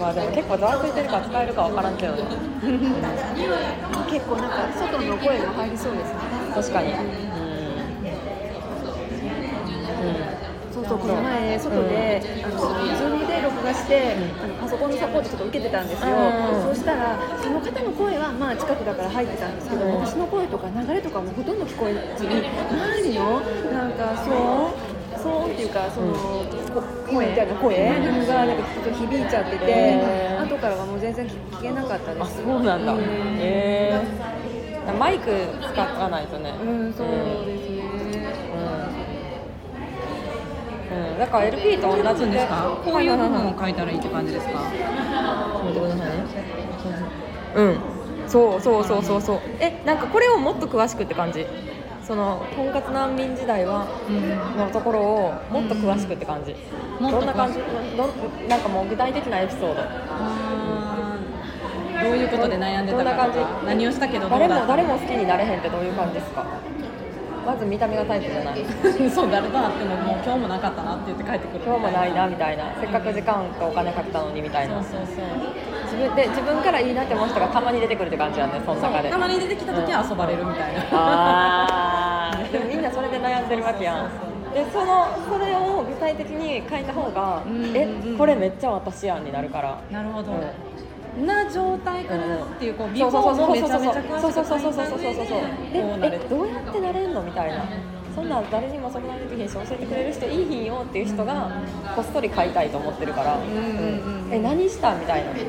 まあでも結構ざわついてるから使えるかわからんけどね。結構なんか外の声も入りそうですね。確かに。うん。そうそうこの前外で、あのズームで録画して、あのパソコンのサポートちょっと受けてたんですよ、うん。そうしたらその方の声はまあ近くだから入ってたんですけど、うん。私の声とか流れとかもほとんど聞こえずに何のなんかそうそうっていうかその、こ声みたいな声がなんかちょっと響いちゃってて、へー後からはもう全然聞けなかったであすそうなんだ。えマイク使わないとね。うんそうですね、うん、うん、だから LP と同じんですか？こういう部分を書いたらいいって感じですか？待ってくださいね。うん。そうそうそうそうそう。えなんかこれをもっと詳しくって感じ？そのとんかつ難民時代はのところをもっと詳しくって感じ、もっと詳しくどんな感じ？どんなんかもう具体的なエピソード。どういうことで悩んでたかとどんな感じ？か何をしたけど誰も誰も好きになれへんってどういう感じですか？まず見た目がタイプじゃない。そう誰と会ってももう今日もなかったなって言って帰ってくる今日もないなみたいな。せっかく時間とお金かけたのにみたいな。そうそうそう。自分で自分からいいなって思う人がたまに出てくるって感じなんで、その中で。たまに出てきた時は遊ばれるみたいな、うん、あでもみんなそれで悩んでるわけやん。でそのそれを具体的に書いた方が、うんうん、えこれめっちゃ私やんになるから。なるほど、な状態からっていうこうビフォーめちゃめちゃ詳しく書いた上で。どうやってなれるのみたいな。そんなん誰にもそんなできへんし教えてくれる人いいひんよっていう人がこっそり買いたいと思ってるから、うんえ何したみたいな、で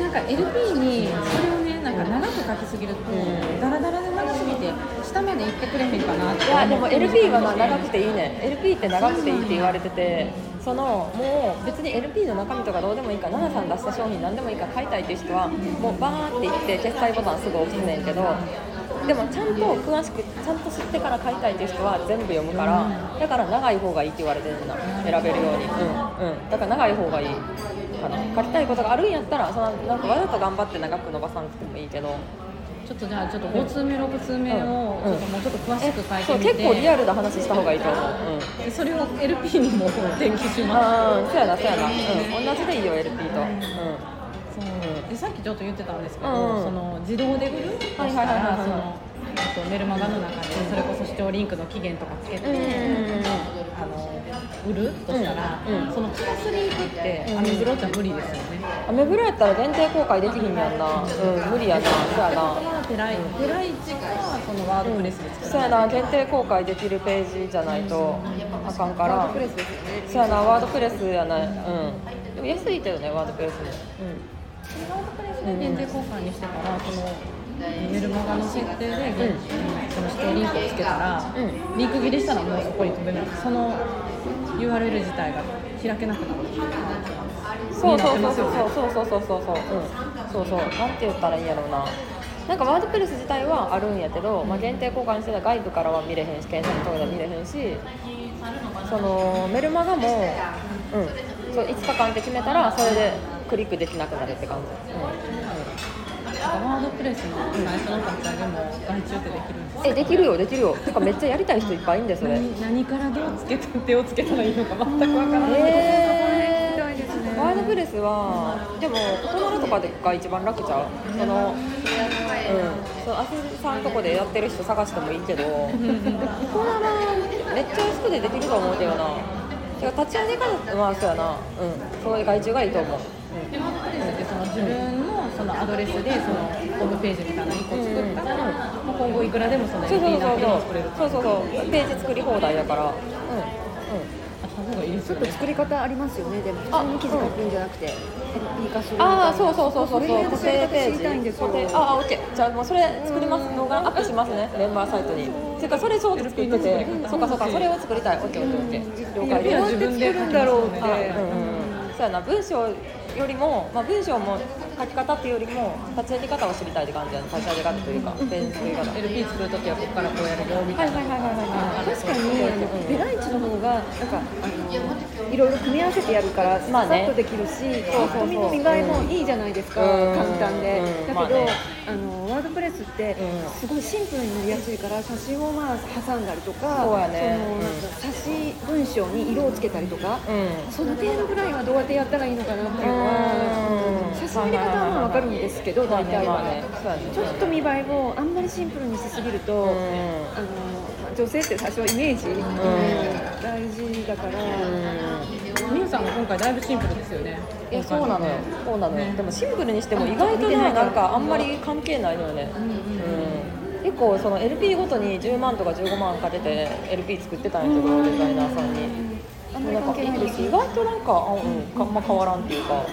なんか LP にそれをねなんか長く書きすぎると、うん。ダラダラで長すぎて下まで行ってくれへんかなっていやでも LP はな長くていいね LP って長くていいって言われててそのもう別に LP の中身とかどうでもいいから奈々さん出した商品何でもいいから買いたいっていう人はもうバーっていって決済ボタンすぐ押すねんけどでもちゃんと詳しくちゃんと知ってから買いたいっていう人は全部読むからだから長い方がいいって言われてるんだ選べるように。うん。うんだから長い方がいいかな。書きたいことがあるんやったらそのなんかわざと頑張って長く伸ばさなくてもいいけど。ちょっとじゃあちょっと5通目6通目をちょっともうちょっと詳しく書いてみて、結構リアルな話した方がいいと思う、うん。でそれを LP にも転記します。ああ、そうやな、そうやな、うん、同じでいいよ、LP と。うん、でさっきちょっと言ってたんですけど、うんその自動で売るとしたはいはいはいそのとメルマガの中でそれこそ視聴リンクの期限とかつけて、うんうんうんあの売るとしたら、うんうんそのプラスリンクってうんアメブロじゃ無理ですよね。アメブロやったら限定公開できひんやんな。うん、無理やな、そうやな。ペライペライチかそのワードプレスで作る。そうやな、限定公開できるページじゃないとあかんから。ワードプレスですよねそうやな、ワードプレスやない。うん。でも安いけどね、ワードプレスも。ワードプレスで限定公開にしてからそのメルマガの設定で、その指定リンクをつけたら、うリンク切りしたらもうそこに飛べないその URL 自体が開けなくなるうん。そうそうそうそうそうそうそうそうそう。うん。そうそう、なんて言ったらいいんやろうな。なんかワードプレス自体はあるんやけど、まあ、限定公開にしてたら外部からは見れへんし検索とかでは見れへんしそのメルマガも、うん、そう5日間って決めたらそれでクリックできなくなるって感じ、うん。ワードプレスの最初の立ち上げも外注ってできるんですかえできるよできるよ。てかめっちゃやりたい人いっぱいいんでそれ。何 何からどうつけて手をつけたらいいのか全くわからない、えー、ワードプレスはでもコトナルとかが一番楽ちゃう。そのうん。そのアセさんとこでやってる人探してもいいけどコトナラめっちゃ安くでできると思うけどな。てか立ち上げ方はそうやな。うん。そういう外注がいいと思う、でワードプレスってその自分のそのアドレスでそのホームページみたいなの1個作ったら、うんもう今後いくらでもその LP だけでも作れるそうそうそう。ページ作り放題だから。うん。ちょっと作り方ありますよね。でも普通に記事書くんじゃなくてああそうそうそうそう固定ページ固定ああオッケーじゃあもうそれ作ります動画アップしますね。メンバーサイトに。ていうかそれちょうど作っててそうかそうか。それを作りたい。オッケーオッケーオッケー了解です自分で作るんだろうってそうやな。文章よりも、まあ、文章も書き方っていうよりも立ち上げ方を知りたいって感じやな立ち上げ方というかページ作り方。LP 作るときはここからこうやるよみたいな、はいはいはいはい。はい確かに。あのペライチの方がなんかあのいろいろ組み合わせてやるからまあね。さっとできるし、そうそうそう。パッと見の見栄えもいいじゃないですか、うん簡単で、うん。だけど、まあね。あのワワードプレスってうん。すごいシンプルになりやすいから写真をまあ挟んだりとかそのなんか写真文章に色をつけたりとか、うん。その程度ぐらいはどうやってやったらいいのかなっていうのはうん。写真の入れ方はまあ分かるんですけど大体は。まあね。ちょっと見栄えをあんまりシンプルにしすぎると、うん。あのまあ女性って最初はイメージ、うん。大事だから、みゆさんも今回だいぶシンプルですよね。いやそうなのよ。そうなのよ、でもシンプルにしても意外とななんかあんまり関係ないのよね、うん結構その LP ごとに10万とか15万かけて LP 作ってたんやけど、デザイナーさんに、ない。です意外となんかあ、うん、あんま変わらんっていうか、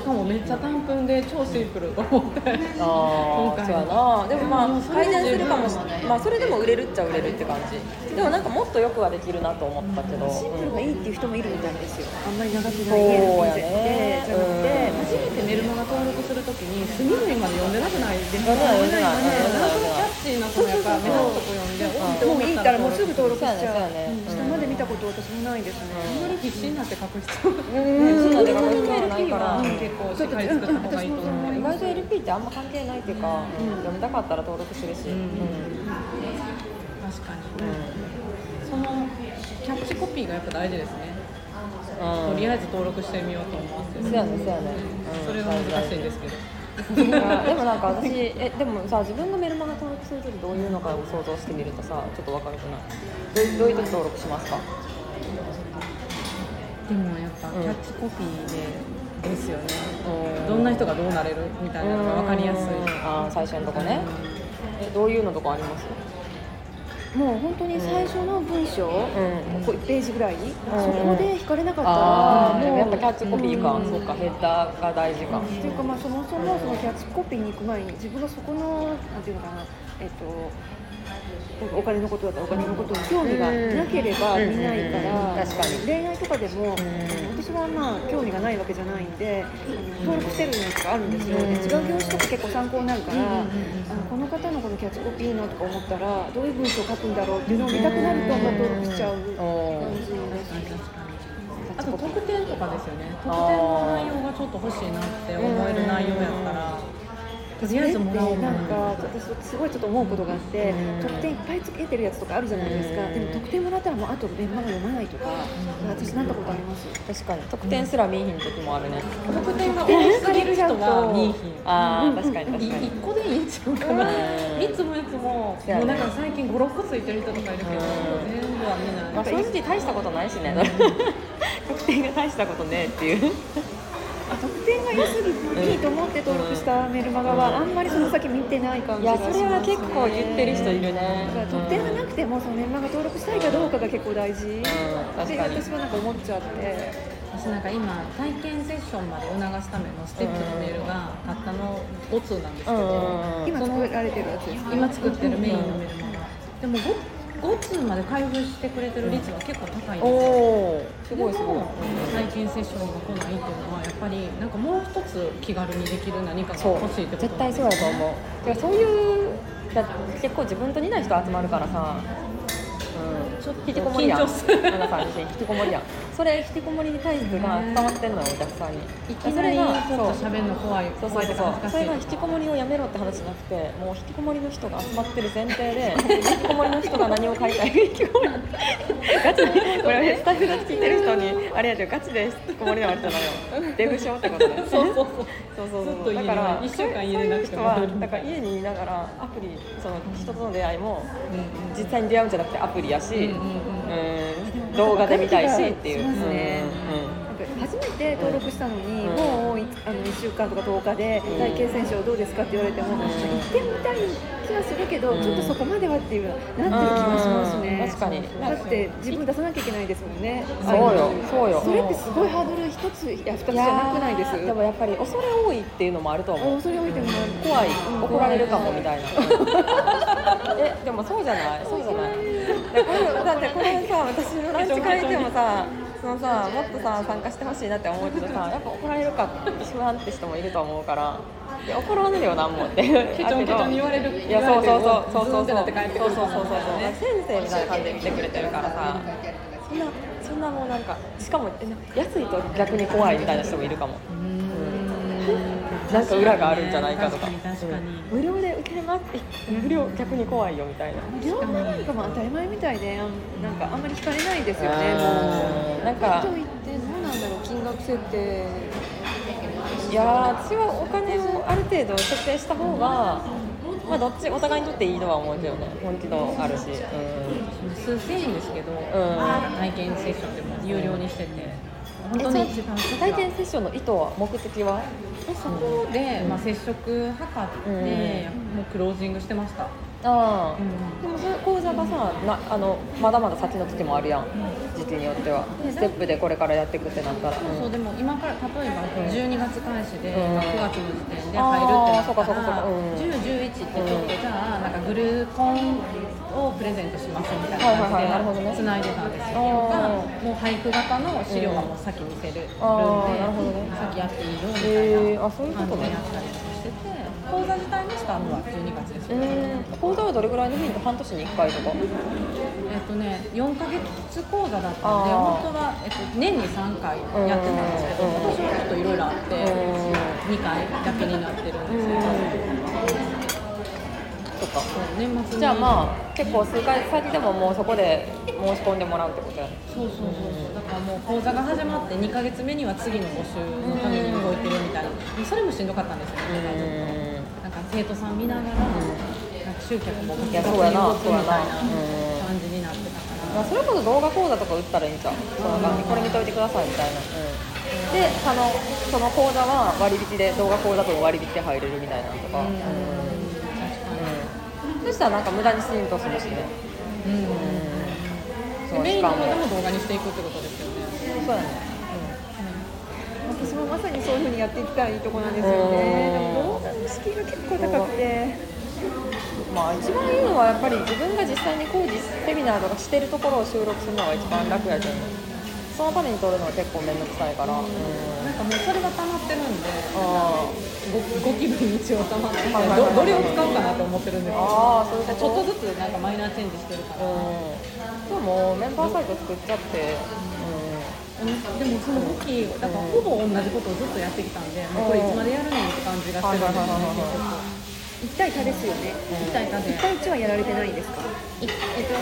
しかもめっちゃ単品で超シンプルと思って。ああそうやな。でもまあ改善するかもしれないまあそれでも売れるっちゃ売れるって感じ。でもなんかもっとよくはできるなと思ったけど、シンプルがいいっていう人もいるみたいですよ。あんまり長くないや家ねじゃなくて、初めてメルマガ登録するときに隅々まで読んでなくないですか読んキャッチーなそのやっぱ目立つとこ読んでもういいからもうすぐ登録しちゃうで見たこと私もないですね、あんまり必死になって書く必要うん。そうないからは結構しっかり作った方がいいと思う意外と LP ってあんま関係ないっていうか、読みたかったら登録するし、うん確かにそのキャッチコピーがやっぱ大事ですねとりあえず登録してみようと思ってそうやねそうやね、うんそれが難しいんですけどでもなんか私 えでもさ自分がメルマガ登録するときどういうのかを想像してみるとさちょっと分かるくない？どうどういう時登録しますか？でもやっぱキャッチコピーでですよね。うん。どんな人がどうなれるみたいなのが分かりやすい。あー最初のとこね。えどういうのとかあります？もう本当に最初の文章、ん。こう1ページぐらい、そこで引かれなかったああらもうやっぱキャッチコピーか、うん。そうかヘッダーが大事か、っていうかまあそもそもそのキャッチコピーに行く前に自分がそこのなんていうのかなえっとお金のことだったらお金のことに興味がなければ見ないから、うん。確かに。恋愛とかでも、私はまあ興味がないわけじゃないんで、あの登録してるのとかあるんですよ、で違う業種とか結構参考になるから、あのこの方のこのキャッチコピーのとか思ったらどういう文章を書くんだろうっていうのを見たくなるとまあ登録しちゃう感じです。あと特典とかですよね。特典の内容がちょっと欲しいなって思える内容やったらとりあえずもらおうなんか私すごいちょっと思うことがあって、特典いっぱいつけてるやつとかあるじゃないですか、でも特典もらったらもうあとメンマが読まないとか、私なったことあります確かに。特典すら見えひん時もあるね、特典が多すぎる人は見えひんああ確かに確かに。1個でいいんちゃうかな。3つも4つももうなんか最近56個ついてる人とかいるけど全部は見ない。まあ、正直大したことないしね。特典が大したことねえっていう。特典が良すぎていいと思って登録したメルマガはあんまりその先見てない感いじがしますやそれは結構言ってる人いるね。だから特典がなくてもそのメルマガ登録したいかどうかが結構大事。って確かに。私はなんか思っちゃって。私なんか今体験セッションまで促すためのステップのメールがたったの5通なんですけうんどうんうん。今作られてるやつですか？今作ってるメインのメルマガ。でも 5, 5通まで開封してくれてる率は結構高いんです。よすごいすごい。でも体験セッションが来ないっていうのはやっぱりなんかもう一つ気軽にできる何かが欲しいってこと絶対そうやと思う。てかそういうだ結構自分と似ない人集まるからさ。うん、ちょっと緊張する。皆さん自身引きこもりやんそれ引きこもりに対してが伝わってんのよお客さんに。いきなりちょっとそう。喋るの怖いそうそうそう。それが引きこもりをやめろって話じゃなくてもう引きこもりの人が集まってる前提で引きこもりの人が何を書いたい引きこもり。ガチでこれスタッフが聞いてる人にあれやけどガチで引きこもりな人なのよ。デブ症ってことでそうそう。そうそうだから一週間家でなくても。だから家にいながらアプリその人との出会いもうん。実際に出会うんじゃなくてアプリやし、うんうんうん。うん動画で見たいしっていう、ね。初めて登録したのに、うんもういあの1週間とか10日でうん。体験選手はどうですかって言われても、ん行ってみたい気はするけど、うんちょっとそこまではっていうなってる気がしますね、うん。確かに。だって自分出さなきゃいけないですもんね。そうよ。そうよ。それってすごいハードル一つや二つじゃなくないです？でもやっぱり恐れ多いっていうのもあると思う。おそれ置いても怖い。うん。怒られるかもみたいな。えでもそうじゃない？そうじゃないでこれだってこれさ私のランチ会でもさそのさもっとさ参加してほしいなって思うけどさやっぱ怒られるか不安って人もいると思うから。いや怒らんねよなんもって。ケチョンケチョンに言われるいやそうそうそうそうそうそう。そうそうそうそう。先生みたいな感じで見てくれてるからさ。そんなそんなもうなんかしかもえな安いと逆に怖いみたいな人もいるかも。うんなんか裏があるんじゃないかとか。確かに確かに。うん無料で受けれます。え無料逆に怖いよみたいな。無料がなんかもう当たり前みたいでなんかあんまり惹かれないですよね。なんかといってどうなんだろう金額設定。いやー私はお金をある程度設定した方がまあどっちお互いにとっていいとは思うけどね。本気度あるし、う数千円ですけど、ん。体験セッションでも有料にしてて、本当に。一番ん、体験セッションの意図は目的は？でそこで、まあ、接触測って、もうクロージングしてました、ああ、でもそれ講座がさなあのまだまだ先の時もあるやん。時期によっては。ステップでこれからやっていくってなったら、うん。そうでも今から例えば12月開始で、うん。まあ9月の時点で入るってなったらうん。10、11ってちょっとじゃあなんかグルコンをプレゼントしますみたいな感じでつないでたんですよ、あーがもう俳句型の資料はもう先見せるんで、あーなるほどね。先やっていいよみたいなへーあそういうことね感じでやったりとかしてて講座自体のスタートは12月ですうよね、ん講座はどれぐらいの頻度？半年に1回とか？えっとね、4ヶ月講座だったんで、本当は、えっと、年に3回やってたんですけど、うん今年はちょっといろいろあって、うん2回だけになってるんですけど、そっか。年末にじゃあまあ結構数回先でももうそこで申し込んでもらうってことやね。そうそうそうそう、だからもう講座が始まって2ヶ月目には次の募集のために動いてるみたいな、それもしんどかったんですよね、なんか生徒さん見ながら、なんか集客もいやそうやな動くみたいな感じになってたから。まあ、それこそ動画講座とか打ったらいいんちゃう？その感じこれ見といてくださいみたいな、であのその講座は割引で動画講座と割引で入れるみたいなのとか、うんそしたらなんか無駄にしんとするしね、うん。そのメインのもでも動画にしていくってことですよね。そうやね、私もまさにそういうふうにやっていきたいところなんですよね。でも動画の敷居が結構高くて。うんまあ一番いいのはやっぱり自分が実際に講義セミナーとかしてるところを収録するのが一番楽やけどそのために撮るのは結構面倒くさいから、うんかもうそれが溜まってるんで、あごご気分一応溜まってて、どどれを使うかなと思ってるんですけど、あーそういうちょっとずつなんかマイナーチェンジしてるから。うん。でもメンバーサイト作っちゃって、でもその動き、だからほぼ同じことをずっとやってきたんで、もうこれいつまでやるねんって感じがしてるんですよね、一対多ですよね結局。一対多で一。対一はやられてないんですか？いえっと、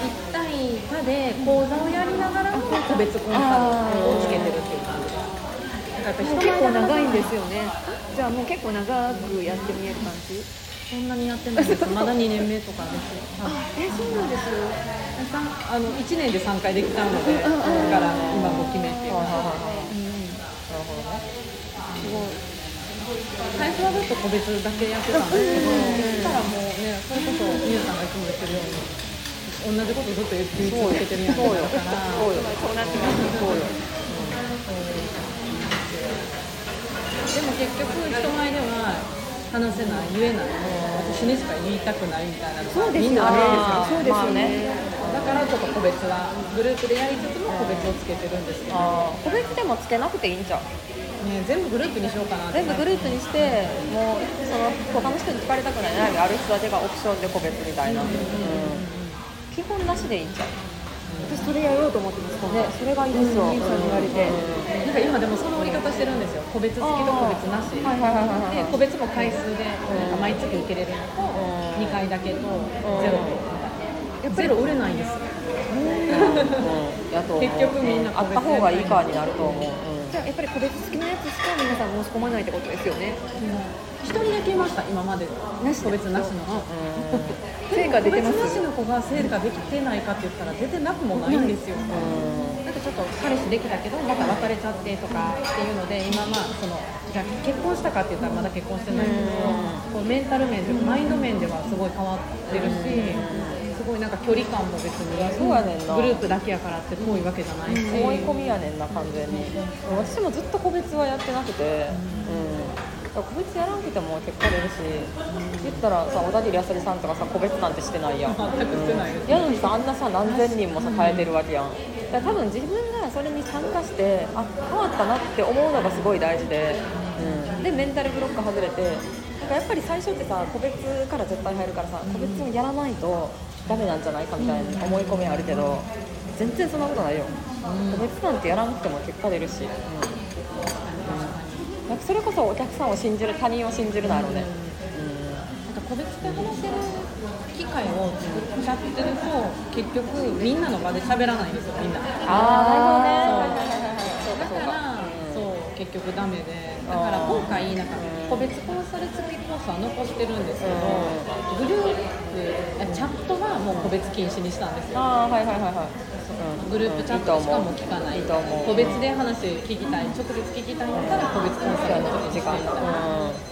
一対多で講座をやりながらも個別コンサルをつけてるっていう感じやっぱり結構長いんですよね。じゃあもう結構長くやってみえる感じ？そんなにやってないです。まだ2年目とかです。えそうなんです。さあの1年で3回できちゃうので、だから今も決めて。すごい。最初はずっと個別だけやってたん。ですけど、そしたらもうね、それこそみゆさんがいつも言ってるように、同じことずっと言い続けてるやうよだから、そうよ。そうなってますそうよでも結局人前では話せない言えない私にしか言いたくないみたいなのがそうですよね。みんなあるんですよ。そうですよまあね。だからちょっと個別はグループでやりつつも個別をつけてるんですけど、個別でもつけなくていいんちゃうね、全部グループにしようかな全部グループにしてもうその他の人に聞かれたくない。悩みある人だけがオプションで個別みたいな、うん基本なしでいいんちゃう私それやろうと思ってますね。それがいいですよ、うん。に言われてなんか今でもその売り方してるんですよ。個別付きと個別なし。で個別も回数で毎月受けれるのとうん。2回だけとゼロ。とみたいなゼロ売れないんです結局みんなあった方がいいかになると思う、うん。じゃあやっぱり個別好きなやつしか皆さん申し込まないってことですよね。一人だけいました今まで。なし個別なしの。成果出てます？個別なしの子が成果できてないかって言ったら出てなくもないんですよ、なんかちょっと彼氏できたけどまた別れちゃってとかっていうので今まあそのじゃあ結婚したかって言ったらまだ結婚してないけど、こうメンタル面というかマインド面ではすごい変わってるし、すごいなんか距離感も別にそうやねんな。グループだけやからって遠いわけじゃないし、思い込みやねんな完全に。私もずっと個別はやってなくて、個別やらんくても結果出るし、言ったらさ小田切あさりさんとかさ個別なんてしてないやん。全くしてない。やのにさあんなさ何千人もさ変えてるわけやん。だから多分自分がそれに参加してあ変わったなって思うのがすごい大事で、うん、でメンタルブロック外れて。なんかやっぱり最初ってさ個別から絶対入るからさ個別をやらないとダメなんじゃないかみたいな思い込みあるけど全然そんなことないよ。個別なんてやらなくても結果出るし、うん。うん、だそれこそお客さんを信じる他人を信じるなるね、なんか個別で話せる機会を作っちゃってると結局みんなの場で喋らないんですよみんな。ああなるほどね。そう。だからそう結局ダメでだから今回なんか個別コンサル付きコースは残してるんですけどグループあチャットはもう個別禁止にしたんですよ。ああはいはいはいはい。グループチャットしかも聞かない。個別で話聞きたい直接聞きたいんだったら個別コンサルの時にしてみたいな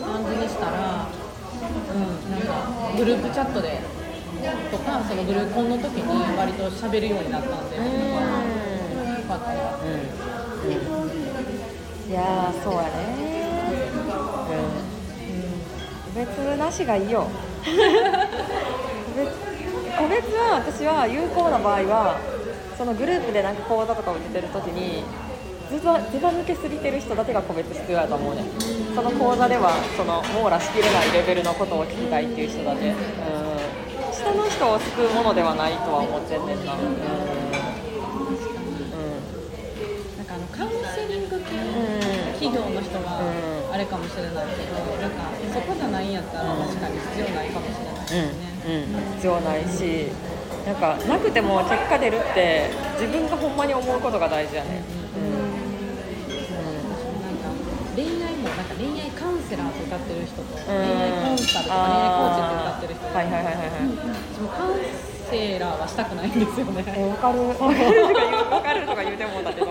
感じにしたら、うん、なんかグループチャットでとかそのグルーコンの時に割と喋るようになったんで、それは良かった。ないやーそうやね。うん。個別なしがいいよ。個別は私は有効な場合はそのグループでなんか講座とかを受けてる時にずばずば抜けすぎてる人だけが個別必要やと思うね。その講座ではその網羅しきれないレベルのことを聞きたいっていう人だけ、うん、下の人を救うものではないとは思ってんねんな、なんかあのカウンセリング系うん企業の人はあれかもしれないけど、なん。かそこじゃないん。やったら確かに必要ないかもしれないですね。うん、必要ないしなん。かなくても結果出るって自分がほん。まに思うことが大事やね、なん。か恋愛もなん。か恋愛カウンセラーって歌ってる人と、うん。恋愛コンサルとか恋愛コーチって歌ってる人はいはいはいはいはい私もカウンセラーはしたくないん。ですよね。え分かる分かるとか言う分かるとか言うてもん。だけど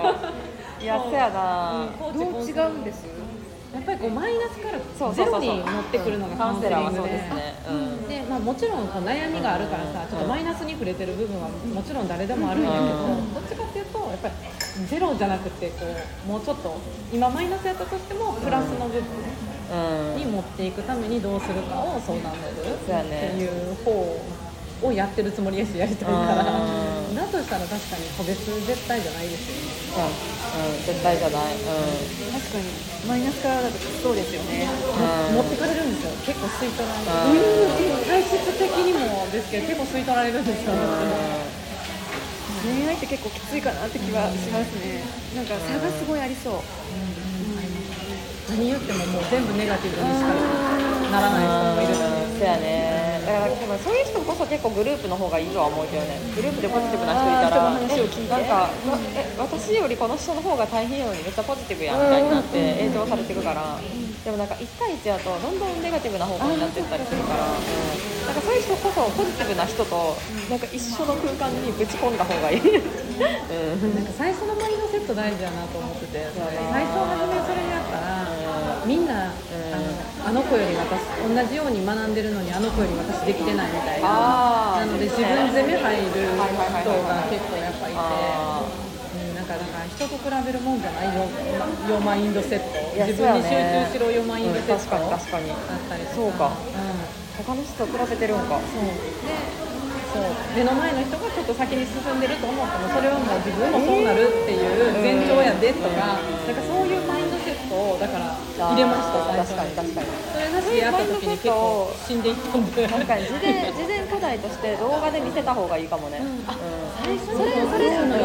いやせやな、どう違うんですやっぱりこうマイナスからゼロに持ってくるのがカウンセラーはそうですね、うん。でまあ、もちろんこう悩みがあるからさ、ちょっとマイナスに触れてる部分はもちろん誰でもあるんやけど、うん。どっちかっていうとやっぱりゼロじゃなくてこうもうちょっと今マイナスやったとしてもプラスの部分うんに持っていくためにどうするかを相談乗るってねいう方をやってるつもりですやりたいから。うんだとしたら確かに個別絶対じゃないですよね。うん、うん、絶対じゃない、う確かに。マイナスからだとそうですよね。んうん。持ってかれるんですよ。結構吸い取られる。うん。体質的にもですけど結構吸い取られるんですよ、恋愛って結構きついかなって気はしますね。なんか差がすごいありそう。何言ってももう全部ネガティブにしかならない人もいるしそうやね。だからでもそういう人こそ結構グループの方がいいとは思うけどね。グループでポジティブな人いたらなんかわえ私よりこの人の方が大変やのにめっちゃポジティブやんみたいになって影響されてるから。でもなんか1対1やとどんどんネガティブな方向になってったりするから。うんなんかそういう人こそポジティブな人となんか一緒の空間にぶち込んだ方がいい。うん。なんか最初のマインドセット大事だなと思ってて最初初めそれやったらみんな、あのあの子より私同じように学んでるのにあの子より私できてないみたいな。なので自分責め入る人が結構やっぱいて。あうんなんかだから人と比べるもんじゃないよ、よマインドセット、自分に集中しろよマインドセット、うん確かに。確かったりとそうか。うん、ー他の人と比べてるんか。そう。でそう。目の前の人がちょっと先に進んでると思ってもそれはもう自分もそうなるっていう前兆やでとか、なんかそういうマイントをだから入れました確かに確かにそれなしでやった時に結構死んでいったんで確かに事前事前課題として動画で見せた方がいいかもね、うんあ最初それそれそういうの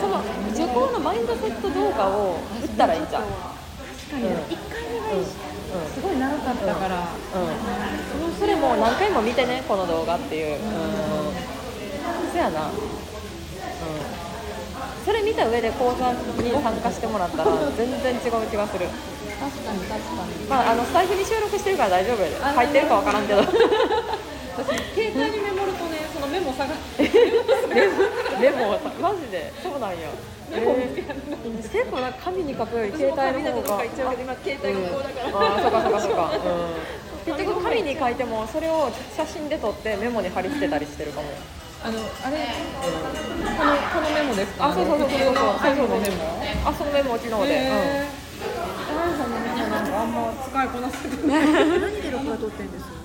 その受講のマインドセット動画を打ったらいいじゃん確かに1回目がすごい長かったから、うん、それも何回も見てねこの動画っていう、うん、そやな、うん、それ見た上で講座に参加してもらったら 全然違う気がする。確かに確かに。まああのスタイフに収録してるから大丈夫やで。あ入ってるかわからんけど。私携帯にメモるとねそのメモ探して。でもマジで？そうなんや。メモ見てやるのに結構なんか紙に書くより携帯の方が。あそうかそうかそうか、うん、結局紙に書いてもそれを写真で撮ってメモに貼り付けたりしてるかもあのあれ？このこのメモですか？あそうそうそうそうそう普通のメモ。あそのメモ機能で、へー。iPhone のメモなんかあんま使いこなせてない。何で録画撮ってんです？